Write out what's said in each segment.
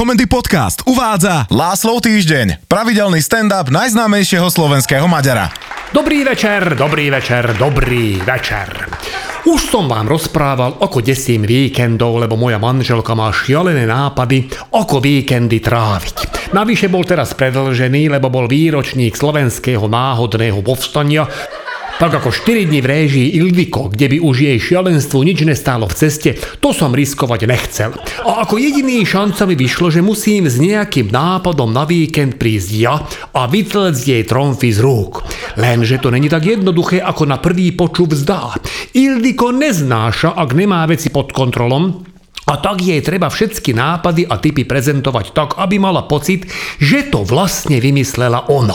Komendy Podcast uvádza Láslov týždeň, pravidelný stand-up najznámejšieho slovenského Maďara. Dobrý večer, dobrý večer, dobrý večer. Už som vám rozprával, ako desím víkendov, lebo moja manželka má šialené nápady, ako víkendy tráviť. Navyše bol teraz predlžený, lebo bol výročník slovenského náhodného povstania, tak ako 4 dní v réžii Ildiko, kde by už jej šialenstvo nič nestálo v ceste, to som riskovať nechcel. A ako jediný šanca mi vyšlo, že musím s nejakým nápadom na víkend prísť ja a vytlec jej tromfy z rúk. Lenže to není tak jednoduché, ako na prvý počup zdá. Ildiko neznáša, ak nemá veci pod kontrolom, a tak jej treba všetky nápady a typy prezentovať tak, aby mala pocit, že to vlastne vymyslela ona.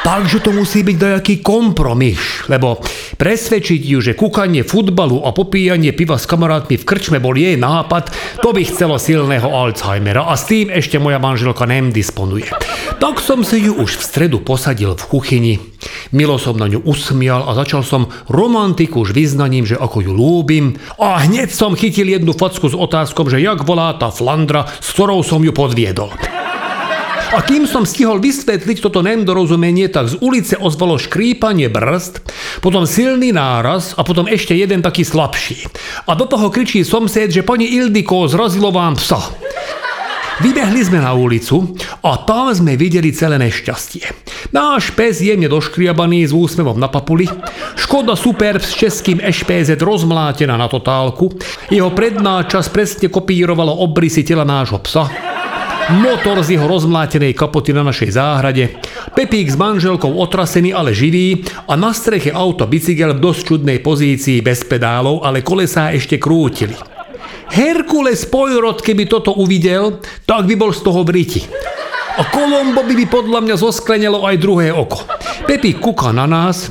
Takže to musí byť dajaký kompromis, lebo presvedčiť ju, že kúkanie futbalu a popíjanie piva s kamarátmi v krčme bol jej nápad, to by chcelo silného Alzheimera a s tým ešte moja manželka nem disponuje. Tak som si ju už v stredu posadil v kuchyni, milo som na ňu usmial a začal som romantiku už vyznaním, že ako ju lúbim a hneď som chytil jednu facku s otázkom, že jak volá tá flandra, s ktorou som ju podviedol. A kým som stihol vysvetliť toto nedorozumenie, tak z ulice ozvalo škrípanie brzd, potom silný náraz a potom ešte jeden taký slabší. A do toho kričí somsed, že pani Ildiko, zrazilo vám psa. Vybehli sme na ulicu a tam sme videli celé nešťastie. Náš pes jemne doškriabaný s úsmevom na papuli, Škoda Superb s českým ešpézet rozmlátená na totálku, jeho predná čas presne kopírovalo obrysy tela nášho psa, motor z jeho rozmlátenej kapoty na našej záhrade, Pepík s manželkou otrasený, ale živý a na streche auto bicykel v dosť čudnej pozícii bez pedálov, ale kolesá ešte krútili. Herkules Poirot, keby toto uvidel, tak by bol z toho briti. A Kolombo by by podľa mňa zosklenelo aj druhé oko. Pepík kúka na nás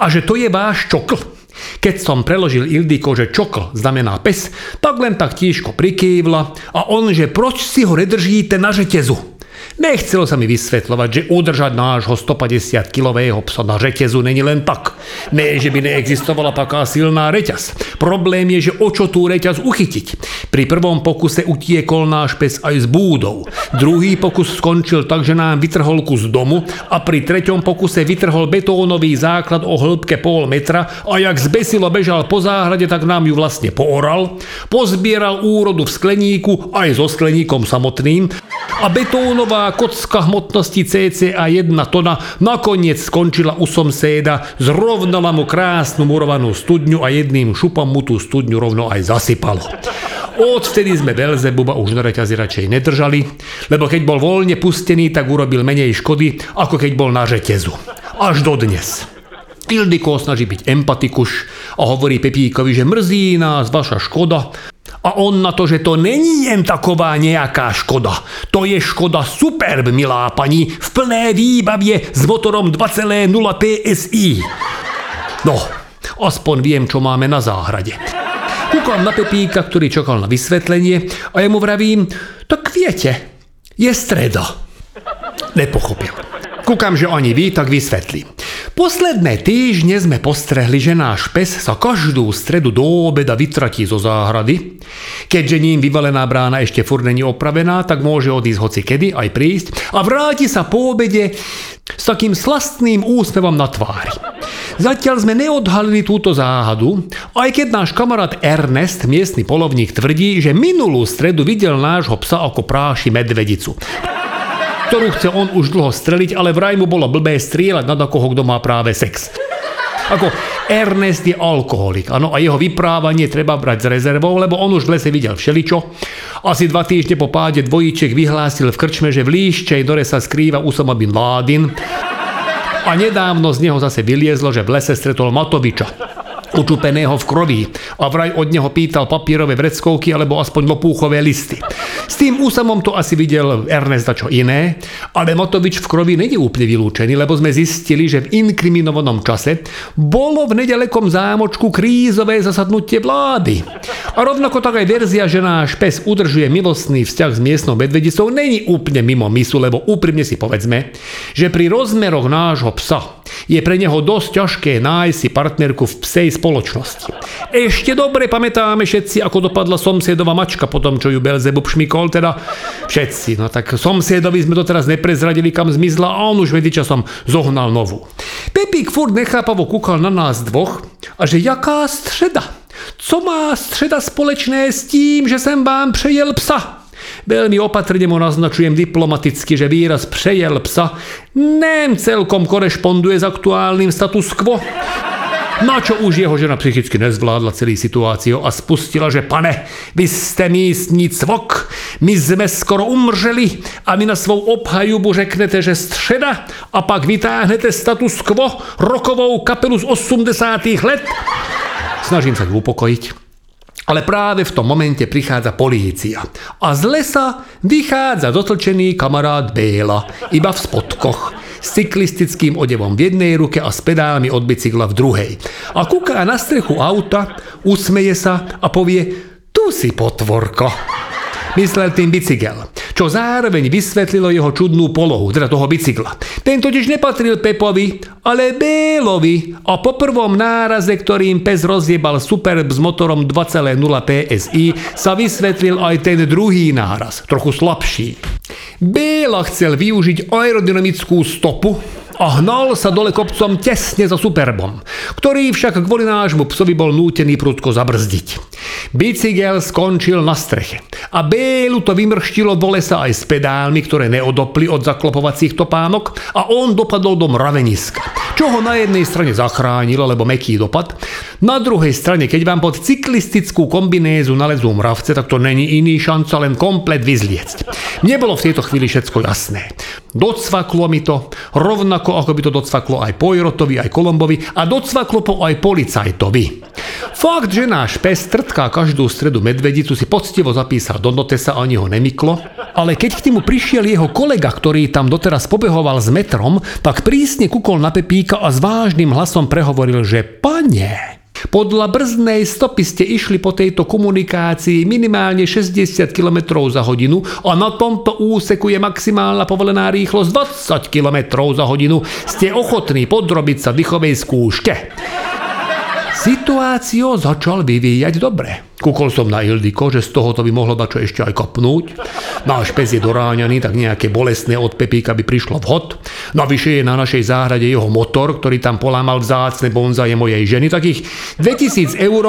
a že to je váš čokl. Keď som preložil Ildiko, že čokl znamená pes, tak len tak tížko prikývla a on, že proč si ho nedržíte na žetezu. Nechcelo sa mi vysvetľovať, že udržať nášho 150-kilového psa na reťazu není len tak. Ne, že by neexistovala taká silná reťaz. Problém je, že o čo tú reťaz uchytiť. Pri prvom pokuse utiekol náš pes aj s búdou. Druhý pokus skončil tak, že nám vytrhol kus domu a pri treťom pokuse vytrhol betónový základ o hĺbke pol metra a jak zbesilo bežal po záhrade, tak nám ju vlastne pooral, pozbieral úrodu v skleníku aj so skleníkom samotným a betónová kocka hmotnosti cca 1 tona nakoniec skončila u somséda, zrovnala mu krásnu murovanú studňu a jedným šupom mu tú studňu rovno aj zasypalo. Odvtedy sme Belzebuba už na reťazi radšej nedržali, lebo keď bol voľne pustený, tak urobil menej škody, ako keď bol na reťazu. Až dodnes. Ildiko snaží byť empatikuš a hovorí Pepíkovi, že mrzí nás vaša škoda, a on na to, že to není jen taková nejaká škoda. To je škoda superb, milá pani, v plné výbavě s motorom 2,0 PSI. No, aspoň viem, čo máme na záhrade. Kúkam na Pepíka, ktorý čakal na vysvetlenie a ja mu vravím, tak viete, je streda. Nepochopil. Kúkam, že ani vy, tak vysvetlím. Posledné týždne sme postrehli, že náš pes sa každú stredu do obeda vytratí zo záhrady. Keďže ním vyvalená brána ešte furt není opravená, tak môže odísť hoci kedy aj prísť a vráti sa po obede s takým slastným úsmevom na tvári. Zatiaľ sme neodhalili túto záhadu, aj keď náš kamarát Ernest, miestny polovník, tvrdí, že minulú stredu videl nášho psa ako práši medvedicu ktorú chce on už dlho streliť, ale vraj mu bolo blbé strieľať na koho, kto má práve sex. Ako Ernest je alkoholik, ano, a jeho vyprávanie treba brať s rezervou, lebo on už v lese videl všeličo. Asi dva týždne po páde dvojíček vyhlásil v krčme, že v líščej dore sa skrýva Usama bin Ládin. A nedávno z neho zase vyliezlo, že v lese stretol Matoviča učupeného v krovi a vraj od neho pýtal papierové vreckovky alebo aspoň lopúchové listy. S tým úsamom to asi videl Ernest čo iné, ale Matovič v krovi není úplne vylúčený, lebo sme zistili, že v inkriminovanom čase bolo v nedalekom zámočku krízové zasadnutie vlády. A rovnako tak aj verzia, že náš pes udržuje milostný vzťah s miestnou medvedicou, není úplne mimo misu, lebo úprimne si povedzme, že pri rozmeroch nášho psa je pre neho dosť ťažké nájsť si partnerku v psej spoločnosti. Ešte dobre pamätáme všetci, ako dopadla somsiedova mačka po tom, čo ju Belzebub šmikol, teda všetci. No tak somsiedovi sme doteraz neprezradili, kam zmizla a on už medzičasom zohnal novú. Pepík furt nechápavo kúkal na nás dvoch a že jaká středa? Co má středa společné s tím, že jsem vám přejel psa? Veľmi opatrne mu naznačujem diplomaticky, že výraz prejel psa nem celkom korešponduje s aktuálnym status quo. Na čo už jeho žena psychicky nezvládla celý situáciu a spustila, že pane, vy ste místní cvok, my sme skoro umřeli a vy na svou obhajubu řeknete, že středa a pak vytáhnete status quo rokovou kapelu z 80 let. Snažím sa ju upokojiť. Ale práve v tom momente prichádza polícia a z lesa vychádza dotlčený kamarát Béla, iba v spodkoch, s cyklistickým odevom v jednej ruke a s pedálmi od bicykla v druhej. A kúká na strechu auta, usmeje sa a povie, tu si potvorko. Myslel tým bicykel čo zároveň vysvetlilo jeho čudnú polohu, teda toho bicykla. Ten totiž nepatril Pepovi, ale Bélovi a po prvom náraze, ktorým pes rozjebal Superb s motorom 2,0 PSI, sa vysvetlil aj ten druhý náraz, trochu slabší. Béla chcel využiť aerodynamickú stopu, a hnal sa dole kopcom tesne za Superbom, ktorý však kvôli nášmu psovi bol nútený prudko zabrzdiť. Bicykel skončil na streche a Bélu to vymrštilo do lesa aj s pedálmi, ktoré neodopli od zaklopovacích topánok a on dopadol do mraveniska, čo ho na jednej strane zachránilo, lebo meký dopad, na druhej strane, keď vám pod cyklistickú kombinézu nalezú mravce, tak to není iný šanca len komplet vyzliecť. Mne bolo v tejto chvíli všetko jasné. Docvaklo mi to, rovnako ako by to docvaklo aj Pojrotovi, aj Kolombovi a docvaklo po aj policajtovi. Fakt, že náš pes trtká každú stredu medvedicu si poctivo zapísal do notesa ani ho nemyklo, ale keď k tomu prišiel jeho kolega, ktorý tam doteraz pobehoval s metrom, tak prísne kukol na Pepíka a s vážnym hlasom prehovoril, že pane, podľa brzdnej stopy ste išli po tejto komunikácii minimálne 60 km za hodinu a na tomto úseku je maximálna povolená rýchlosť 20 km za hodinu. Ste ochotní podrobiť sa dýchovej skúške. Situáciu začal vyvíjať dobre. Kúkol som na Ildiko, že z tohoto by mohlo čo ešte aj kopnúť. Náš pes je doráňaný, tak nejaké bolestné od Pepíka by prišlo vhod. Navyše je na našej záhrade jeho motor, ktorý tam polámal vzácne bonzaje mojej ženy. Takých 2000 eur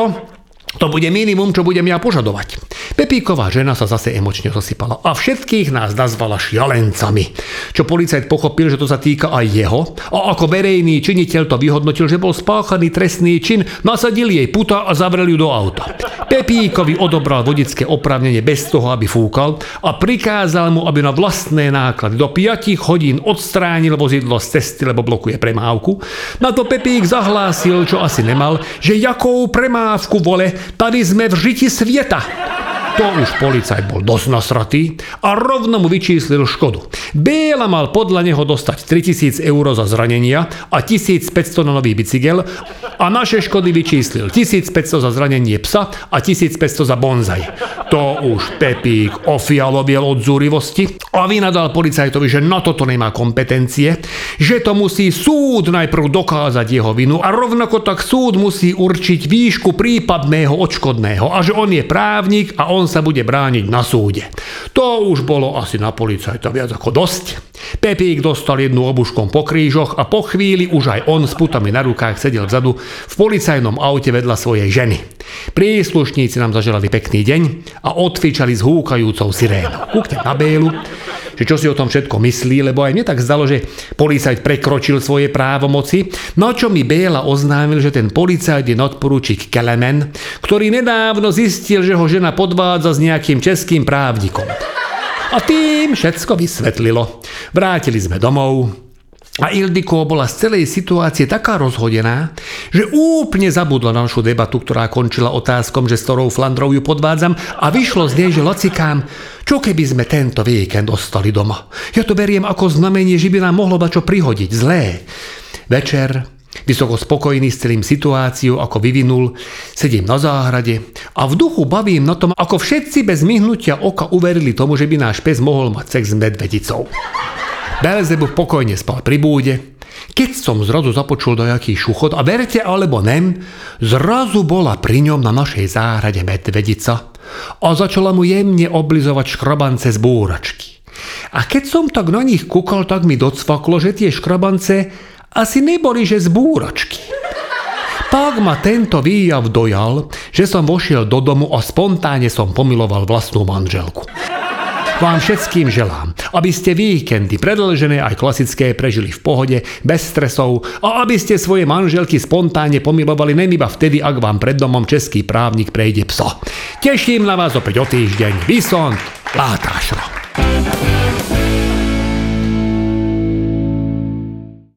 to bude minimum, čo budem ja požadovať. Pepíková žena sa zase emočne zasypala a všetkých nás nazvala šialencami. Čo policajt pochopil, že to sa týka aj jeho a ako verejný činiteľ to vyhodnotil, že bol spáchaný trestný čin, nasadil jej puta a zavrel ju do auta. Pepíkovi odobral vodické oprávnenie bez toho, aby fúkal a prikázal mu, aby na vlastné náklady do 5 hodín odstránil vozidlo z cesty, lebo blokuje premávku. Na to Pepík zahlásil, čo asi nemal, že jakou premávku vole Tady sme v žiti sveta. To už policajt bol dosť nasratý a rovno mu vyčíslil škodu. Biela mal podľa neho dostať 3000 eur za zranenia a 1500 na nový bicykel a naše škody vyčíslil 1500 za zranenie psa a 1500 za bonzaj. To už Pepík ofialoviel od zúrivosti a vynadal policajtovi, že na toto nemá kompetencie, že to musí súd najprv dokázať jeho vinu a rovnako tak súd musí určiť výšku prípadného odškodného a že on je právnik a on sa bude brániť na súde. To už bolo asi na policajta viac ako dosť. Pepík dostal jednu obuškom po krížoch a po chvíli už aj on s putami na rukách sedel vzadu v policajnom aute vedľa svojej ženy. Príslušníci nám zaželali pekný deň a odfičali s húkajúcou sirénou. Kúknem na Bélu, že čo si o tom všetko myslí, lebo aj mne tak zdalo, že policajt prekročil svoje právomoci, no čo mi Béla oznámil, že ten policajt je nadporúčik Kelemen, ktorý nedávno zistil, že ho žena podvádza s nejakým českým právnikom. A tým všetko vysvetlilo. Vrátili sme domov, a Ildiko bola z celej situácie taká rozhodená, že úplne zabudla na našu debatu, ktorá končila otázkom, že s ktorou Flandrou ju podvádzam a vyšlo z nej, že lacikám, čo keby sme tento víkend ostali doma. Ja to beriem ako znamenie, že by nám mohlo čo prihodiť zlé. Večer, vysoko spokojný s celým situáciou, ako vyvinul, sedím na záhrade a v duchu bavím na tom, ako všetci bez myhnutia oka uverili tomu, že by náš pes mohol mať sex s medvedicou. Belzebub pokojne spal pri búde, keď som zrazu započul nejaký šuchot a verte alebo nem, zrazu bola pri ňom na našej záhrade medvedica a začala mu jemne oblizovať škrabance z búračky. A keď som tak na nich kúkal, tak mi docvaklo, že tie škrabance asi neboli, že z búračky. Tak ma tento výjav dojal, že som vošiel do domu a spontánne som pomiloval vlastnú manželku. Vám všetkým želám, aby ste víkendy predlžené aj klasické prežili v pohode, bez stresov a aby ste svoje manželky spontánne pomilovali nem iba vtedy, ak vám pred domom český právnik prejde pso. Teším na vás opäť o týždeň. Vysont, Látášro.